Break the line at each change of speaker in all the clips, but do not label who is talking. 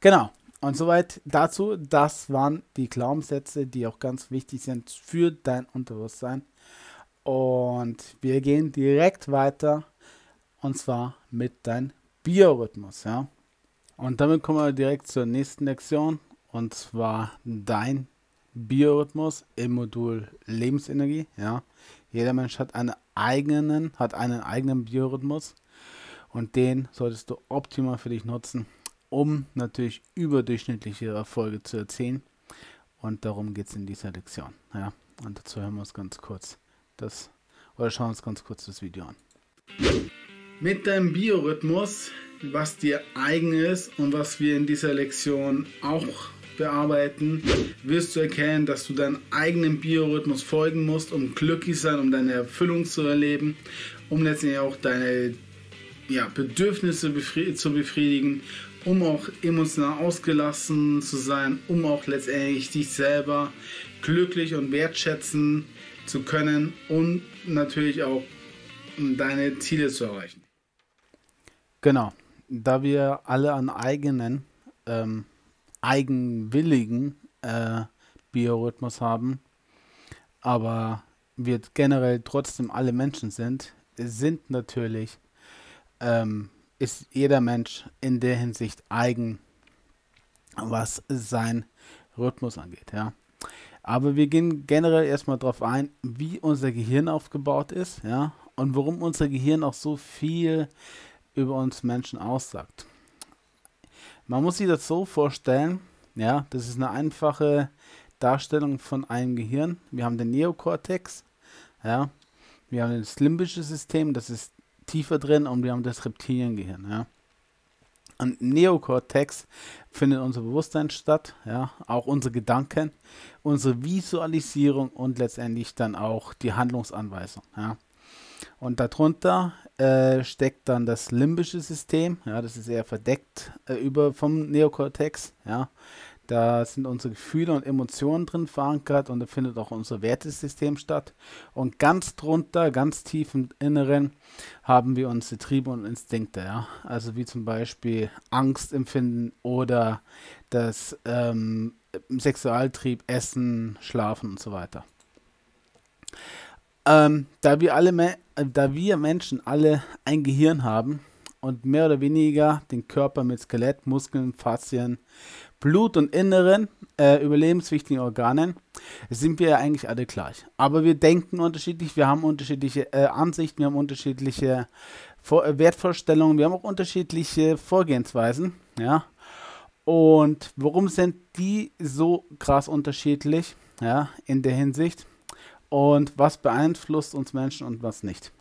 Genau. Und soweit dazu. Das waren die Glaubenssätze, die auch ganz wichtig sind für dein Unterbewusstsein. Und wir gehen direkt weiter. Und zwar mit deinem Biorhythmus. Ja? Und damit kommen wir direkt zur nächsten Lektion. Und zwar dein Biorhythmus im Modul Lebensenergie. Ja? Jeder Mensch hat einen eigenen, hat einen eigenen Biorhythmus. Und den solltest du optimal für dich nutzen, um natürlich überdurchschnittliche Erfolge zu erzielen. Und darum geht es in dieser Lektion. Ja? Und dazu hören wir uns ganz kurz das, oder schauen uns ganz kurz das Video an. Mit deinem Biorhythmus, was dir eigen ist und was wir in dieser Lektion auch bearbeiten, wirst du erkennen, dass du deinem eigenen Biorhythmus folgen musst, um glücklich sein, um deine Erfüllung zu erleben, um letztendlich auch deine ja, Bedürfnisse befri zu befriedigen, um auch emotional ausgelassen zu sein, um auch letztendlich dich selber glücklich und wertschätzen zu können und natürlich auch deine Ziele zu erreichen. Genau, da wir alle einen eigenen, ähm, eigenwilligen äh, Biorhythmus haben, aber wir generell trotzdem alle Menschen sind, sind natürlich, ähm, ist jeder Mensch in der Hinsicht eigen, was sein Rhythmus angeht, ja. Aber wir gehen generell erstmal darauf ein, wie unser Gehirn aufgebaut ist, ja, und warum unser Gehirn auch so viel über uns Menschen aussagt. Man muss sich das so vorstellen, ja, das ist eine einfache Darstellung von einem Gehirn. Wir haben den Neokortex, ja, wir haben das limbische System, das ist tiefer drin und wir haben das Reptiliengehirn, ja. Am Neokortex findet unser Bewusstsein statt, ja, auch unsere Gedanken, unsere Visualisierung und letztendlich dann auch die Handlungsanweisung, ja. Und darunter äh, steckt dann das limbische System, ja, das ist eher verdeckt äh, über vom Neokortex, ja. Da sind unsere Gefühle und Emotionen drin verankert und da findet auch unser Wertesystem statt. Und ganz drunter, ganz tief im Inneren, haben wir unsere Triebe und Instinkte. Ja? Also wie zum Beispiel Angst empfinden oder das ähm, Sexualtrieb, Essen, Schlafen und so weiter. Ähm, da, wir alle, da wir Menschen alle ein Gehirn haben und mehr oder weniger den Körper mit Skelett, Muskeln, Faszien Blut und inneren äh, überlebenswichtigen Organen sind wir ja eigentlich alle gleich. Aber wir denken unterschiedlich, wir haben unterschiedliche äh, Ansichten, wir haben unterschiedliche Vor äh, Wertvorstellungen, wir haben auch unterschiedliche Vorgehensweisen. Ja. Und warum sind die so krass unterschiedlich ja, in der Hinsicht? Und was beeinflusst uns Menschen und was nicht?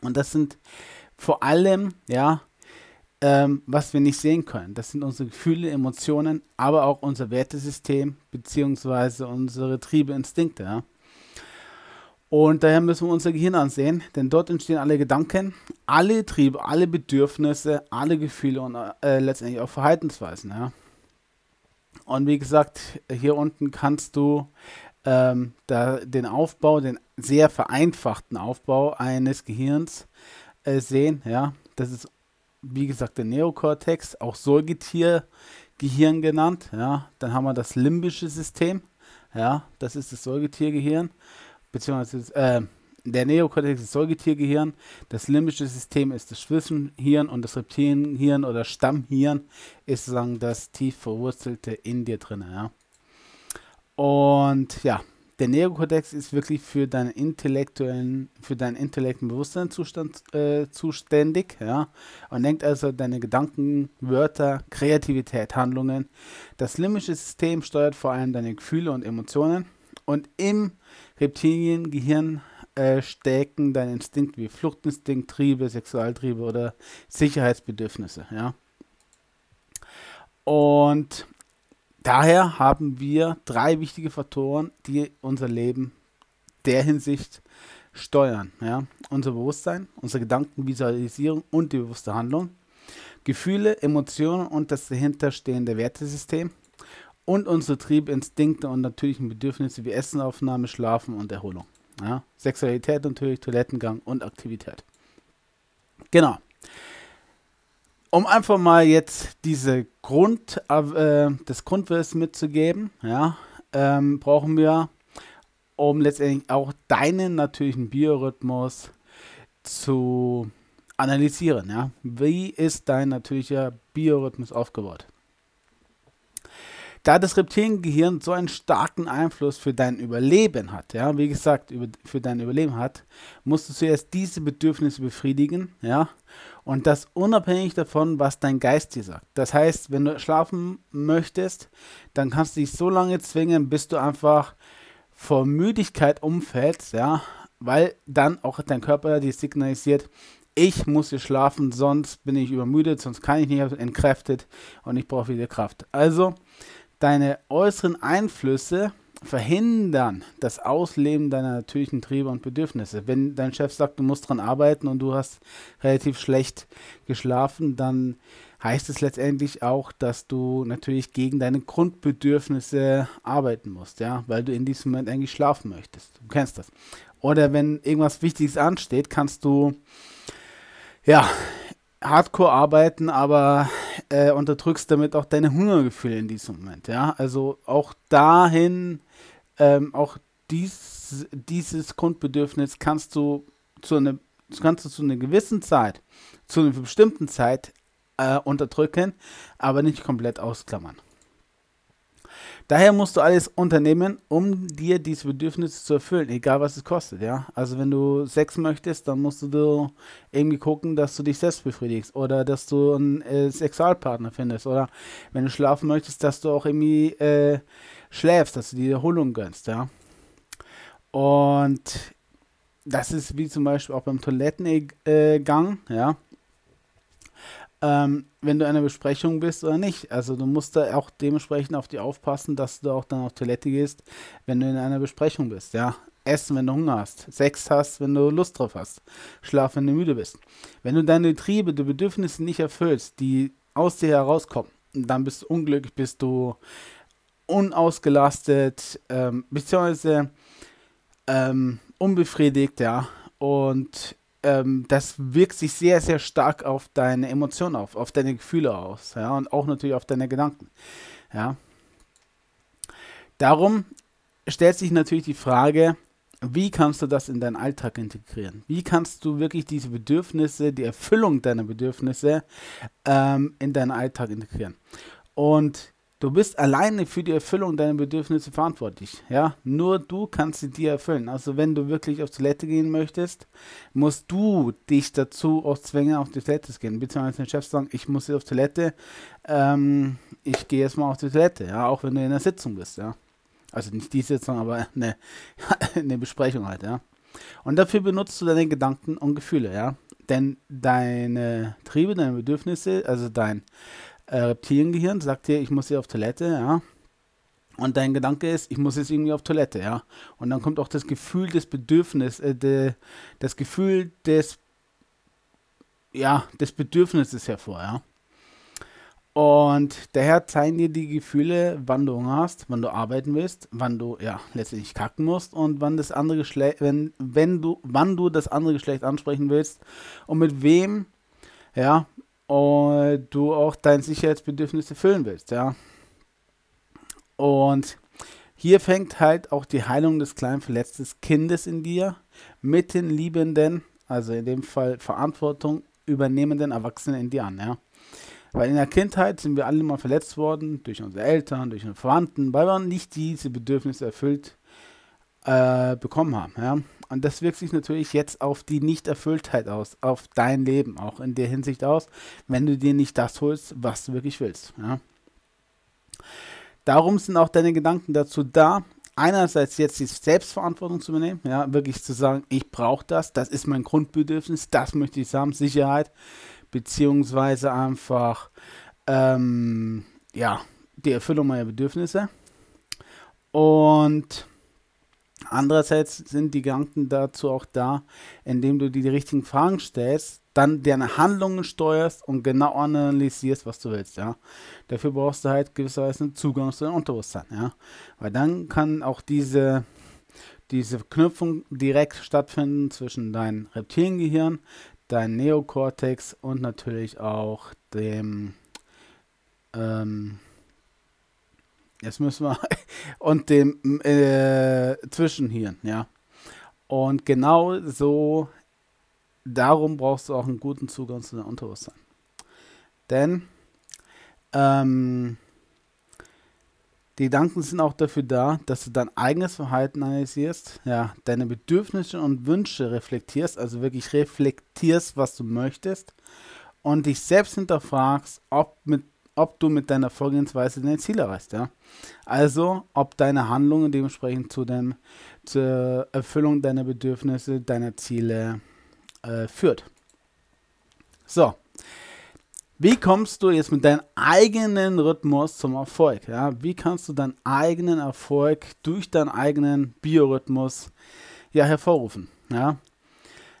Und das sind vor allem, ja, ähm, was wir nicht sehen können. Das sind unsere Gefühle, Emotionen, aber auch unser Wertesystem beziehungsweise unsere Triebe, Instinkte. Ja? Und daher müssen wir unser Gehirn ansehen, denn dort entstehen alle Gedanken, alle Triebe, alle Bedürfnisse, alle Gefühle und äh, letztendlich auch Verhaltensweisen. Ja? Und wie gesagt, hier unten kannst du ähm, da den Aufbau, den sehr vereinfachten Aufbau eines Gehirns äh, sehen. Ja? Das ist wie gesagt, der Neokortex, auch Säugetiergehirn genannt. Ja, dann haben wir das limbische System. Ja, das ist das Säugetiergehirn, beziehungsweise äh, der Neokortex ist das Säugetiergehirn, das limbische System ist das Schwimmhirn und das Reptilienhirn oder Stammhirn ist sozusagen das tief verwurzelte in dir drin. Ja. Und ja, der Neokortex ist wirklich für deinen intellektuellen, für deinen intellektuellen Bewusstseinszustand äh, zuständig, ja, und lenkt also deine Gedanken, Wörter, Kreativität, Handlungen. Das limbische System steuert vor allem deine Gefühle und Emotionen und im Reptiliengehirn äh, stecken deine Instinkte wie Fluchtinstinkt, Triebe, Sexualtriebe oder Sicherheitsbedürfnisse, ja. Und daher haben wir drei wichtige Faktoren, die unser Leben der Hinsicht steuern. Ja? Unser Bewusstsein, unsere Gedanken, Visualisierung und die bewusste Handlung. Gefühle, Emotionen und das dahinterstehende Wertesystem. Und unsere Triebe, Instinkte und natürlichen Bedürfnisse wie Essenaufnahme, Schlafen und Erholung. Ja? Sexualität natürlich, Toilettengang und Aktivität. Genau. Um einfach mal jetzt diese Grund, äh, das Grundwissen mitzugeben, ja, ähm, brauchen wir, um letztendlich auch deinen natürlichen Biorhythmus zu analysieren. Ja? Wie ist dein natürlicher Biorhythmus aufgebaut? Da das Reptiliengehirn so einen starken Einfluss für dein Überleben hat, ja, wie gesagt, über, für dein Überleben hat, musst du zuerst diese Bedürfnisse befriedigen, ja, und das unabhängig davon, was dein Geist dir sagt. Das heißt, wenn du schlafen möchtest, dann kannst du dich so lange zwingen, bis du einfach vor Müdigkeit umfällst, ja, weil dann auch dein Körper dir signalisiert, ich muss hier schlafen, sonst bin ich übermüdet, sonst kann ich nicht entkräftet und ich brauche wieder Kraft. Also deine äußeren Einflüsse verhindern das Ausleben deiner natürlichen Triebe und Bedürfnisse. Wenn dein Chef sagt, du musst dran arbeiten und du hast relativ schlecht geschlafen, dann heißt es letztendlich auch, dass du natürlich gegen deine Grundbedürfnisse arbeiten musst, ja, weil du in diesem Moment eigentlich schlafen möchtest. Du kennst das. Oder wenn irgendwas Wichtiges ansteht, kannst du ja hardcore arbeiten, aber äh, unterdrückst damit auch deine Hungergefühle in diesem Moment, ja. Also auch dahin, ähm, auch dies, dieses Grundbedürfnis kannst du zu einer kannst du zu einer gewissen Zeit, zu einer bestimmten Zeit äh, unterdrücken, aber nicht komplett ausklammern. Daher musst du alles unternehmen, um dir diese Bedürfnisse zu erfüllen, egal was es kostet, ja. Also wenn du Sex möchtest, dann musst du irgendwie gucken, dass du dich selbst befriedigst oder dass du einen äh, Sexualpartner findest oder wenn du schlafen möchtest, dass du auch irgendwie äh, schläfst, dass du die Erholung gönnst, ja. Und das ist wie zum Beispiel auch beim Toilettengang, ja ähm, wenn du in einer Besprechung bist oder nicht. Also du musst da auch dementsprechend auf die aufpassen, dass du auch dann auf Toilette gehst, wenn du in einer Besprechung bist, ja. Essen, wenn du Hunger hast. Sex hast, wenn du Lust drauf hast. Schlaf, wenn du müde bist. Wenn du deine Triebe, die Bedürfnisse nicht erfüllst, die aus dir herauskommen, dann bist du unglücklich, bist du unausgelastet, ähm, beziehungsweise ähm, unbefriedigt, ja. Und ähm, das wirkt sich sehr, sehr stark auf deine Emotionen auf, auf deine Gefühle aus, ja, und auch natürlich auf deine Gedanken, ja. Darum stellt sich natürlich die Frage, wie kannst du das in deinen Alltag integrieren? Wie kannst du wirklich diese Bedürfnisse, die Erfüllung deiner Bedürfnisse ähm, in deinen Alltag integrieren? Und Du bist alleine für die Erfüllung deiner Bedürfnisse verantwortlich. Ja, nur du kannst sie dir erfüllen. Also wenn du wirklich auf Toilette gehen möchtest, musst du dich dazu auch zwingen, auf die Toilette zu gehen. Beziehungsweise den Chef sagen, ich muss hier auf Toilette, ähm, ich gehe jetzt mal auf die Toilette. Ja, auch wenn du in einer Sitzung bist. Ja, also nicht die Sitzung, aber eine, eine Besprechung halt. Ja, und dafür benutzt du deine Gedanken und Gefühle. Ja, denn deine Triebe, deine Bedürfnisse, also dein äh, Reptiliengehirn sagt dir, ich muss hier auf Toilette, ja. Und dein Gedanke ist, ich muss jetzt irgendwie auf Toilette, ja. Und dann kommt auch das Gefühl des Bedürfnisses, äh, de, das Gefühl des, ja, des Bedürfnisses hervor, ja. Und daher zeigen dir die Gefühle, wann du Hunger hast, wann du arbeiten willst, wann du ja letztendlich kacken musst und wann das andere Geschlecht, wenn, wenn du, wann du das andere Geschlecht ansprechen willst und mit wem, ja, und du auch dein Sicherheitsbedürfnis erfüllen willst, ja. Und hier fängt halt auch die Heilung des kleinen verletzten Kindes in dir mit den liebenden, also in dem Fall Verantwortung übernehmenden Erwachsenen in dir an, ja. Weil in der Kindheit sind wir alle mal verletzt worden durch unsere Eltern, durch unsere Verwandten, weil wir nicht diese Bedürfnisse erfüllt äh, bekommen haben, ja. Und das wirkt sich natürlich jetzt auf die Nichterfülltheit aus, auf dein Leben auch in der Hinsicht aus, wenn du dir nicht das holst, was du wirklich willst. Ja. Darum sind auch deine Gedanken dazu da, einerseits jetzt die Selbstverantwortung zu übernehmen, ja, wirklich zu sagen, ich brauche das, das ist mein Grundbedürfnis, das möchte ich haben, Sicherheit, beziehungsweise einfach, ähm, ja, die Erfüllung meiner Bedürfnisse. Und Andererseits sind die Gedanken dazu auch da, indem du dir die richtigen Fragen stellst, dann deine Handlungen steuerst und genau analysierst, was du willst, ja. Dafür brauchst du halt gewisserweise einen Zugang zu deinem Unterbewusstsein, ja. Weil dann kann auch diese, diese Verknüpfung direkt stattfinden zwischen deinem Reptiliengehirn, dein Neokortex und natürlich auch dem ähm, jetzt müssen wir und dem äh, Zwischenhirn, ja. Und genau so darum brauchst du auch einen guten Zugang zu deinem Unterbewusstsein. Denn ähm, die Gedanken sind auch dafür da, dass du dein eigenes Verhalten analysierst, ja, deine Bedürfnisse und Wünsche reflektierst, also wirklich reflektierst, was du möchtest und dich selbst hinterfragst, ob, mit, ob du mit deiner Vorgehensweise dein Ziel erreichst, ja. Also, ob deine Handlungen dementsprechend zu dem, zur Erfüllung deiner Bedürfnisse, deiner Ziele äh, führt. So, wie kommst du jetzt mit deinem eigenen Rhythmus zum Erfolg? Ja? Wie kannst du deinen eigenen Erfolg durch deinen eigenen Biorhythmus ja, hervorrufen? Ja?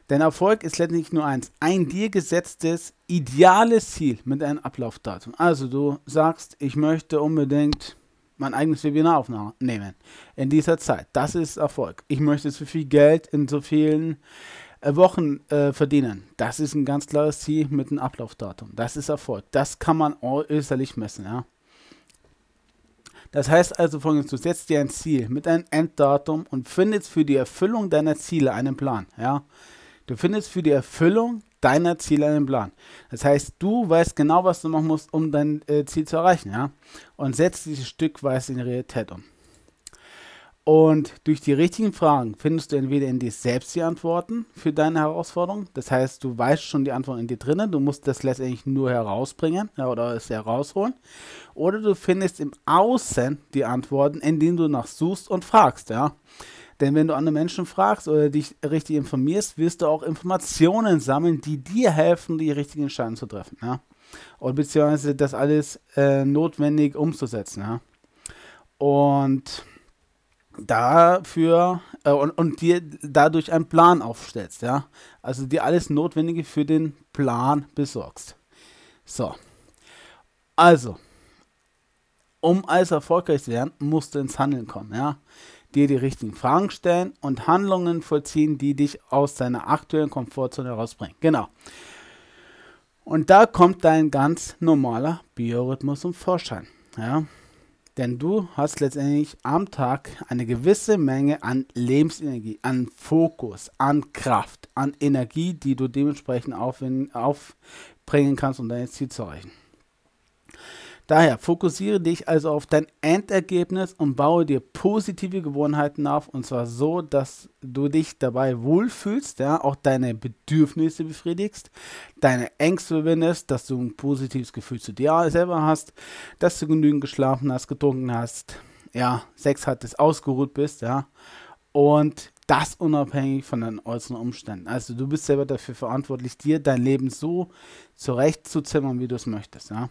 Denn Erfolg ist letztendlich nur eins, ein dir gesetztes, ideales Ziel mit einem Ablaufdatum. Also du sagst, ich möchte unbedingt mein eigenes Webinar aufnehmen in dieser Zeit. Das ist Erfolg. Ich möchte so viel Geld in so vielen äh, Wochen äh, verdienen. Das ist ein ganz klares Ziel mit einem Ablaufdatum. Das ist Erfolg. Das kann man äußerlich messen. Ja? Das heißt also folgendes, du setzt dir ein Ziel mit einem Enddatum und findest für die Erfüllung deiner Ziele einen Plan. Ja? Du findest für die Erfüllung deiner Ziele einen Plan. Das heißt, du weißt genau, was du machen musst, um dein äh, Ziel zu erreichen. Ja? Und setzt dieses stückweise in die Realität um. Und durch die richtigen Fragen findest du entweder in dir selbst die Antworten für deine Herausforderung. Das heißt, du weißt schon die Antworten in dir drinnen. Du musst das letztendlich nur herausbringen ja, oder es herausholen. Oder du findest im Außen die Antworten, indem du nach suchst und fragst. Ja. Denn wenn du andere Menschen fragst oder dich richtig informierst, wirst du auch Informationen sammeln, die dir helfen, die richtigen Entscheidungen zu treffen. Ja. Und beziehungsweise das alles äh, notwendig umzusetzen. Ja. Und dafür äh, und, und dir dadurch einen Plan aufstellst, ja. Also dir alles Notwendige für den Plan besorgst. So. Also, um als erfolgreich zu werden, musst du ins Handeln kommen, ja. Dir die richtigen Fragen stellen und Handlungen vollziehen, die dich aus deiner aktuellen Komfortzone herausbringen. Genau. Und da kommt dein ganz normaler Biorhythmus zum Vorschein. Ja. Denn du hast letztendlich am Tag eine gewisse Menge an Lebensenergie, an Fokus, an Kraft, an Energie, die du dementsprechend aufbringen kannst, um dein Ziel zu erreichen. Daher fokussiere dich also auf dein Endergebnis und baue dir positive Gewohnheiten auf und zwar so, dass du dich dabei wohlfühlst, ja, auch deine Bedürfnisse befriedigst, deine Ängste überwindest, dass du ein positives Gefühl zu dir selber hast, dass du genügend geschlafen hast, getrunken hast, ja, Sex hattest, ausgeruht bist, ja, und das unabhängig von deinen äußeren Umständen. Also du bist selber dafür verantwortlich, dir dein Leben so zurechtzuzimmern, wie du es möchtest, ja.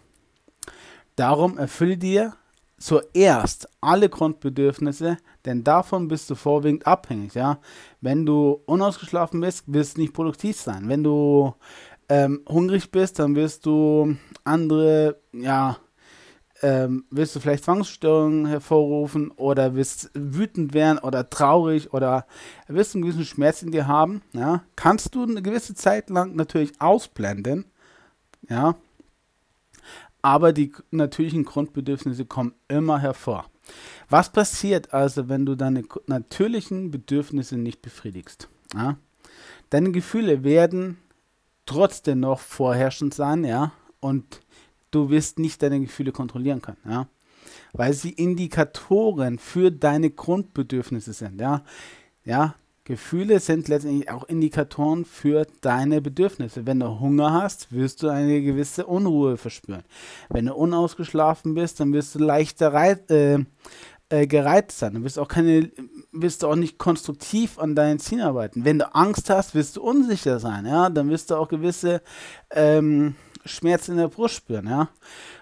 Darum erfülle dir zuerst alle Grundbedürfnisse, denn davon bist du vorwiegend abhängig. Ja? Wenn du unausgeschlafen bist, wirst du nicht produktiv sein. Wenn du ähm, hungrig bist, dann wirst du andere, ja, ähm, wirst du vielleicht Zwangsstörungen hervorrufen oder wirst wütend werden oder traurig oder wirst einen gewissen Schmerz in dir haben. Ja? Kannst du eine gewisse Zeit lang natürlich ausblenden. Ja, aber die natürlichen Grundbedürfnisse kommen immer hervor. Was passiert also, wenn du deine natürlichen Bedürfnisse nicht befriedigst? Ja? Deine Gefühle werden trotzdem noch vorherrschend sein, ja, und du wirst nicht deine Gefühle kontrollieren können, ja, weil sie Indikatoren für deine Grundbedürfnisse sind, ja. Ja, Gefühle sind letztendlich auch Indikatoren für deine Bedürfnisse. Wenn du Hunger hast, wirst du eine gewisse Unruhe verspüren. Wenn du unausgeschlafen bist, dann wirst du leichter äh, äh, gereizt sein. Dann wirst du auch keine, wirst du auch nicht konstruktiv an deinen Zielen arbeiten. Wenn du Angst hast, wirst du unsicher sein. Ja, dann wirst du auch gewisse ähm, Schmerzen in der Brust spüren. Ja,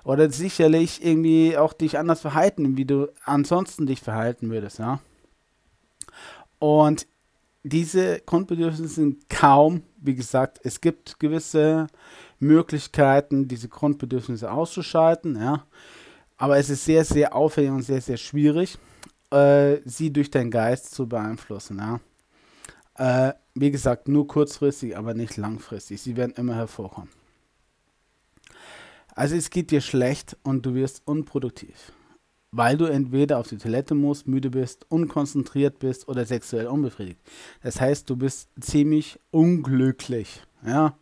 oder sicherlich irgendwie auch dich anders verhalten, wie du ansonsten dich verhalten würdest. Ja. Und diese Grundbedürfnisse sind kaum, wie gesagt, es gibt gewisse Möglichkeiten, diese Grundbedürfnisse auszuschalten, ja. Aber es ist sehr, sehr aufwendig und sehr, sehr schwierig, äh, sie durch deinen Geist zu beeinflussen, ja. Äh, wie gesagt, nur kurzfristig, aber nicht langfristig. Sie werden immer hervorkommen. Also es geht dir schlecht und du wirst unproduktiv, weil du entweder auf die Toilette musst, müde bist, unkonzentriert bist oder sexuell unbefriedigt. Das heißt, du bist ziemlich unglücklich, ja,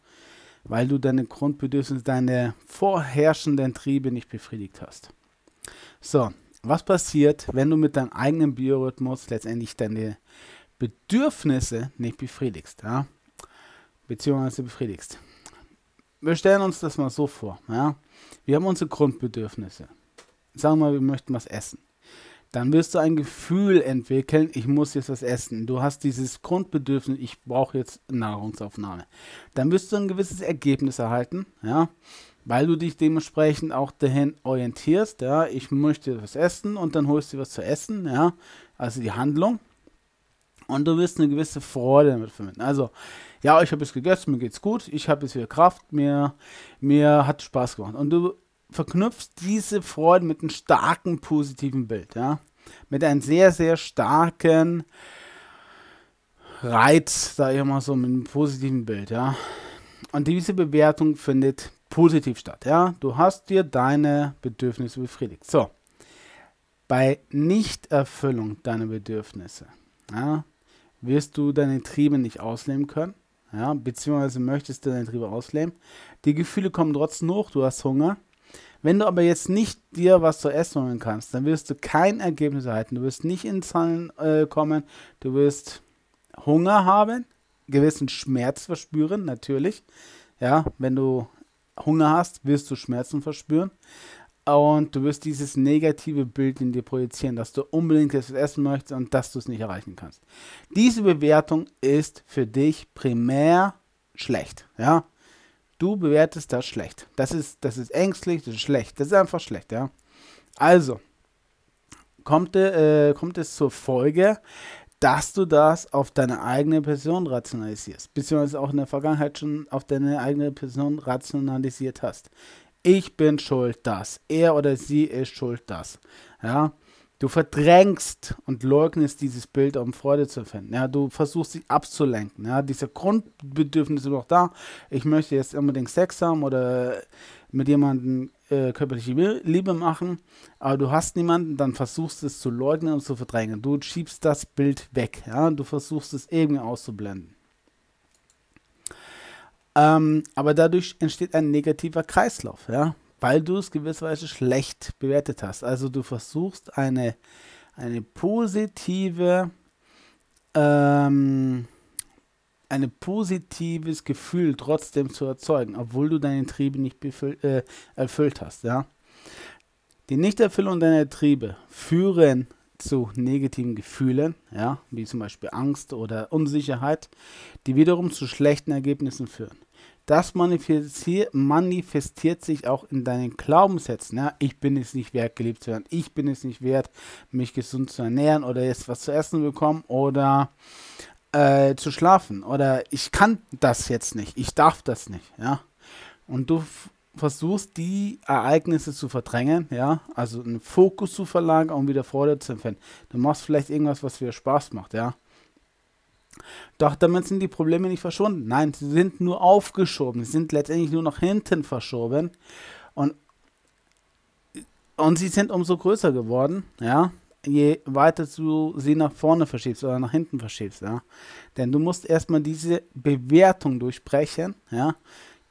weil du deine Grundbedürfnisse, deine vorherrschenden Triebe nicht befriedigt hast. So, was passiert, wenn du mit deinem eigenen Biorhythmus letztendlich deine Bedürfnisse nicht befriedigst, ja? Beziehungsweise befriedigst. Wir stellen uns das mal so vor, ja? Wir haben unsere Grundbedürfnisse. Sagen wir mal, wir möchten was essen. Dann wirst du ein Gefühl entwickeln, ich muss jetzt was essen. Du hast dieses Grundbedürfnis, ich brauche jetzt Nahrungsaufnahme. Dann wirst du ein gewisses Ergebnis erhalten, ja? weil du dich dementsprechend auch dahin orientierst, ja, ich möchte was essen und dann holst du was zu essen, ja, also die Handlung. Und du wirst eine gewisse Freude damit vermitteln. Also, ja, ich habe es gegessen, mir geht's gut, ich habe jetzt wieder Kraft, mir, mir hat Spaß gemacht. Und du verknüpfst diese Freude mit einem starken positiven Bild, ja. Mit einem sehr, sehr starken Reiz, sage ich mal so, mit einem positiven Bild, ja. Und diese Bewertung findet positiv statt. Ja, du hast dir deine Bedürfnisse befriedigt. So, bei Nichterfüllung deiner Bedürfnisse ja, wirst du deine Triebe nicht ausleben können. Ja, beziehungsweise möchtest du deine Triebe ausleben. Die Gefühle kommen trotzdem hoch, du hast Hunger. Wenn du aber jetzt nicht dir was zu essen holen kannst, dann wirst du kein Ergebnis erhalten. Du wirst nicht in Zahlen äh, kommen. Du wirst Hunger haben, gewissen Schmerz verspüren, natürlich. Ja, wenn du Hunger hast, wirst du Schmerzen verspüren. Und du wirst dieses negative Bild in dir projizieren, dass du unbedingt das essen möchtest und dass du es nicht erreichen kannst. Diese Bewertung ist für dich primär schlecht. Ja? Du bewertest das schlecht. Das ist, das ist ängstlich, das ist schlecht. Das ist einfach schlecht. Ja? Also, kommt, äh, kommt es zur Folge, dass du das auf deine eigene Person rationalisierst, beziehungsweise auch in der Vergangenheit schon auf deine eigene Person rationalisiert hast. Ich bin schuld, das. Er oder sie ist schuld, das. Ja, du verdrängst und leugnest dieses Bild, um Freude zu finden. Ja, du versuchst sich abzulenken. Ja, diese Grundbedürfnisse sind noch da. Ich möchte jetzt unbedingt Sex haben oder mit jemandem äh, körperliche Liebe machen, aber du hast niemanden, dann versuchst du es zu leugnen und zu verdrängen. Du schiebst das Bild weg, ja, du versuchst es irgendwie auszublenden. Ähm, aber dadurch entsteht ein negativer Kreislauf, ja, weil du es gewisserweise schlecht bewertet hast. Also du versuchst eine, eine positive ähm, ein positives Gefühl trotzdem zu erzeugen, obwohl du deine Triebe nicht äh, erfüllt hast. Ja? Die Nichterfüllung deiner Triebe führen zu negativen Gefühlen, ja, wie zum Beispiel Angst oder Unsicherheit, die wiederum zu schlechten Ergebnissen führen. Das manifestiert, manifestiert sich auch in deinen Glaubenssätzen. Ja? Ich bin es nicht wert, geliebt zu werden. Ich bin es nicht wert, mich gesund zu ernähren oder jetzt was zu essen bekommen oder äh, zu schlafen oder ich kann das jetzt nicht, ich darf das nicht, ja. Und du versuchst die Ereignisse zu verdrängen, ja, also einen Fokus zu verlagern, um wieder Freude zu empfinden. Du machst vielleicht irgendwas, was dir Spaß macht, ja. Doch damit sind die Probleme nicht verschwunden. Nein, sie sind nur aufgeschoben. Sie sind letztendlich nur nach hinten verschoben. Und, und sie sind umso größer geworden, ja je weiter du sie nach vorne verschiebst oder nach hinten verschiebst, ja. Denn du musst erstmal diese Bewertung durchbrechen, ja,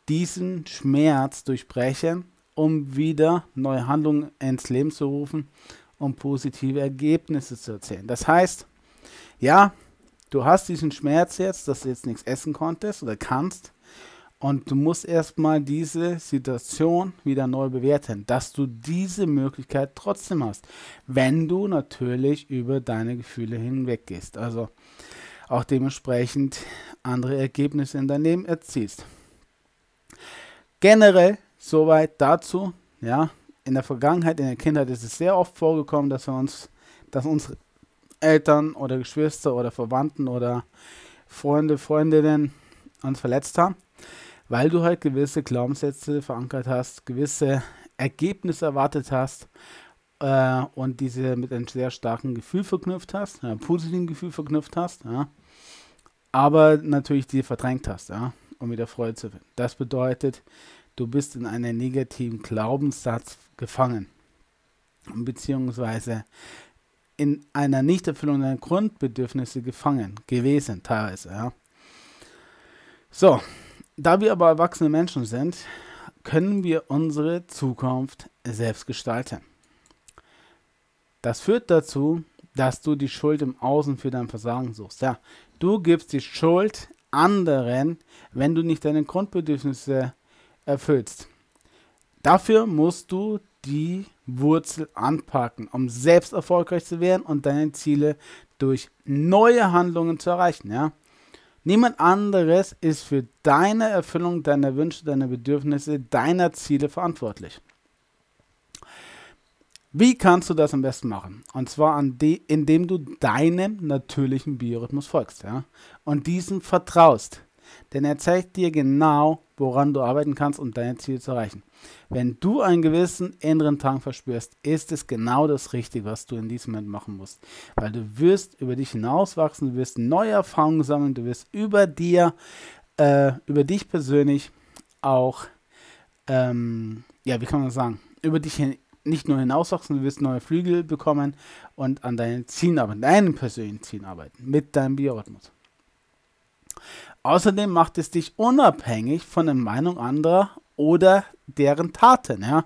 diesen Schmerz durchbrechen, um wieder neue Handlungen ins Leben zu rufen, um positive Ergebnisse zu erzielen. Das heißt, ja, du hast diesen Schmerz jetzt, dass du jetzt nichts essen konntest oder kannst, und du musst erstmal diese Situation wieder neu bewerten, dass du diese Möglichkeit trotzdem hast, wenn du natürlich über deine Gefühle hinweggehst. Also auch dementsprechend andere Ergebnisse in deinem Leben erzielst. Generell soweit dazu. Ja, in der Vergangenheit, in der Kindheit ist es sehr oft vorgekommen, dass wir uns, dass unsere Eltern oder Geschwister oder Verwandten oder Freunde, Freundinnen uns verletzt haben weil du halt gewisse Glaubenssätze verankert hast, gewisse Ergebnisse erwartet hast äh, und diese mit einem sehr starken Gefühl verknüpft hast, einem positiven Gefühl verknüpft hast. Ja. aber natürlich die verdrängt hast, ja, um wieder Freude zu finden. Das bedeutet, du bist in einem negativen Glaubenssatz gefangen, beziehungsweise in einer Nichterfüllung deiner Grundbedürfnisse gefangen gewesen, teilweise, ja. So, da wir aber erwachsene Menschen sind, können wir unsere Zukunft selbst gestalten. Das führt dazu, dass du die Schuld im Außen für dein Versagen suchst. Ja, du gibst die Schuld anderen, wenn du nicht deine Grundbedürfnisse erfüllst. Dafür musst du die Wurzel anpacken, um selbst erfolgreich zu werden und deine Ziele durch neue Handlungen zu erreichen. Ja? Niemand anderes ist für deine Erfüllung deiner Wünsche, deiner Bedürfnisse, deiner Ziele verantwortlich. Wie kannst du das am besten machen? Und zwar indem du deinem natürlichen Biorhythmus folgst ja? und diesem vertraust. Denn er zeigt dir genau, woran du arbeiten kannst, um deine Ziele zu erreichen. Wenn du einen gewissen inneren Drang verspürst, ist es genau das Richtige, was du in diesem Moment machen musst. Weil du wirst über dich hinauswachsen, du wirst neue Erfahrungen sammeln, du wirst über dir, äh, über dich persönlich auch, ähm, ja, wie kann man das sagen, über dich hin, nicht nur hinauswachsen, du wirst neue Flügel bekommen und an deinen Zielen arbeiten, deinen persönlichen Zielen arbeiten, mit deinem Biorhythmus. Außerdem macht es dich unabhängig von der Meinung anderer oder deren Taten, ja,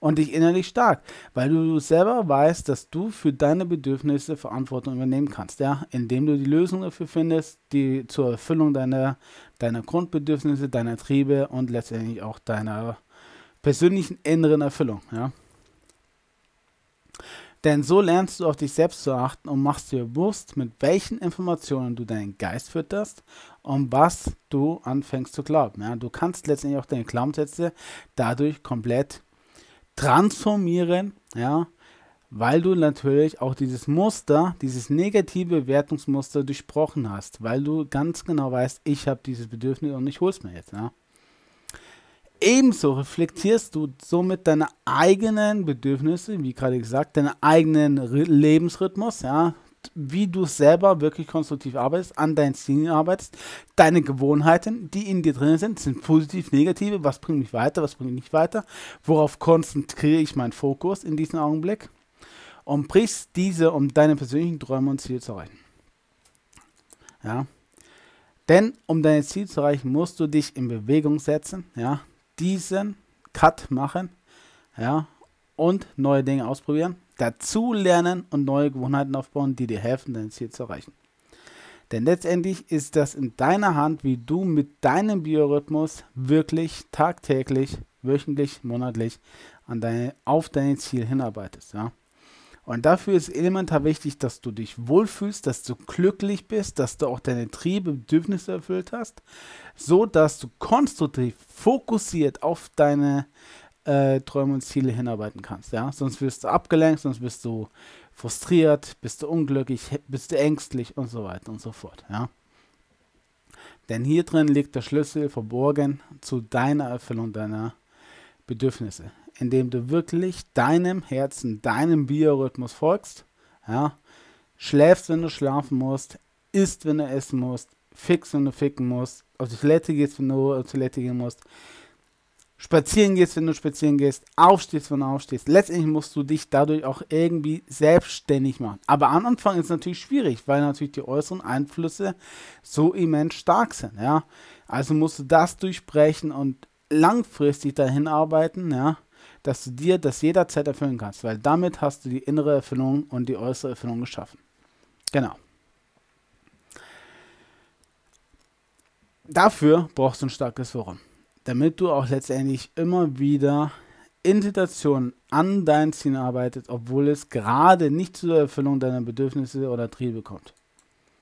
und dich innerlich stark, weil du selber weißt, dass du für deine Bedürfnisse Verantwortung übernehmen kannst, ja, indem du die Lösung dafür findest, die zur Erfüllung deiner, deiner Grundbedürfnisse, deiner Triebe und letztendlich auch deiner persönlichen inneren Erfüllung, ja. Denn so lernst du auf dich selbst zu achten und machst dir bewusst, mit welchen Informationen du deinen Geist fütterst und was du anfängst zu glauben. Ja, du kannst letztendlich auch deine Glaubenssätze dadurch komplett transformieren, ja, weil du natürlich auch dieses Muster, dieses negative Wertungsmuster durchbrochen hast, weil du ganz genau weißt, ich habe dieses Bedürfnis und ich hol's mir jetzt. Ja. Ebenso reflektierst du somit deine eigenen Bedürfnisse, wie gerade gesagt, deinen eigenen Lebensrhythmus, ja, wie du selber wirklich konstruktiv arbeitest, an deinen Zielen arbeitest, deine Gewohnheiten, die in dir drin sind, sind positiv, negative, was bringt mich weiter, was bringt mich nicht weiter, worauf konzentriere ich meinen Fokus in diesem Augenblick und brichst diese, um deine persönlichen Träume und Ziele zu erreichen. Ja. Denn um dein Ziel zu erreichen, musst du dich in Bewegung setzen, ja, diesen Cut machen ja, und neue Dinge ausprobieren, dazu lernen und neue Gewohnheiten aufbauen, die dir helfen, dein Ziel zu erreichen. Denn letztendlich ist das in deiner Hand, wie du mit deinem Biorhythmus wirklich tagtäglich, wöchentlich, monatlich an deine, auf dein Ziel hinarbeitest. Ja? Und dafür ist elementar wichtig, dass du dich wohlfühlst, dass du glücklich bist, dass du auch deine Triebe, Bedürfnisse erfüllt hast, so dass du konstruktiv, fokussiert auf deine äh, Träume und Ziele hinarbeiten kannst. Ja? Sonst wirst du abgelenkt, sonst bist du frustriert, bist du unglücklich, bist du ängstlich und so weiter und so fort. Ja? Denn hier drin liegt der Schlüssel verborgen zu deiner Erfüllung deiner Bedürfnisse indem du wirklich deinem Herzen, deinem Biorhythmus folgst, ja, schläfst, wenn du schlafen musst, isst, wenn du essen musst, fix, wenn du ficken musst, auf die Toilette gehst, wenn du auf die Toilette gehen musst, spazieren gehst, wenn du spazieren gehst, aufstehst, wenn du aufstehst. Letztendlich musst du dich dadurch auch irgendwie selbstständig machen. Aber am Anfang ist es natürlich schwierig, weil natürlich die äußeren Einflüsse so immens stark sind, ja. Also musst du das durchbrechen und langfristig dahin arbeiten, ja, dass du dir das jederzeit erfüllen kannst, weil damit hast du die innere Erfüllung und die äußere Erfüllung geschaffen. Genau. Dafür brauchst du ein starkes Forum, damit du auch letztendlich immer wieder in Situationen an deinen Zielen arbeitest, obwohl es gerade nicht zur Erfüllung deiner Bedürfnisse oder Triebe kommt.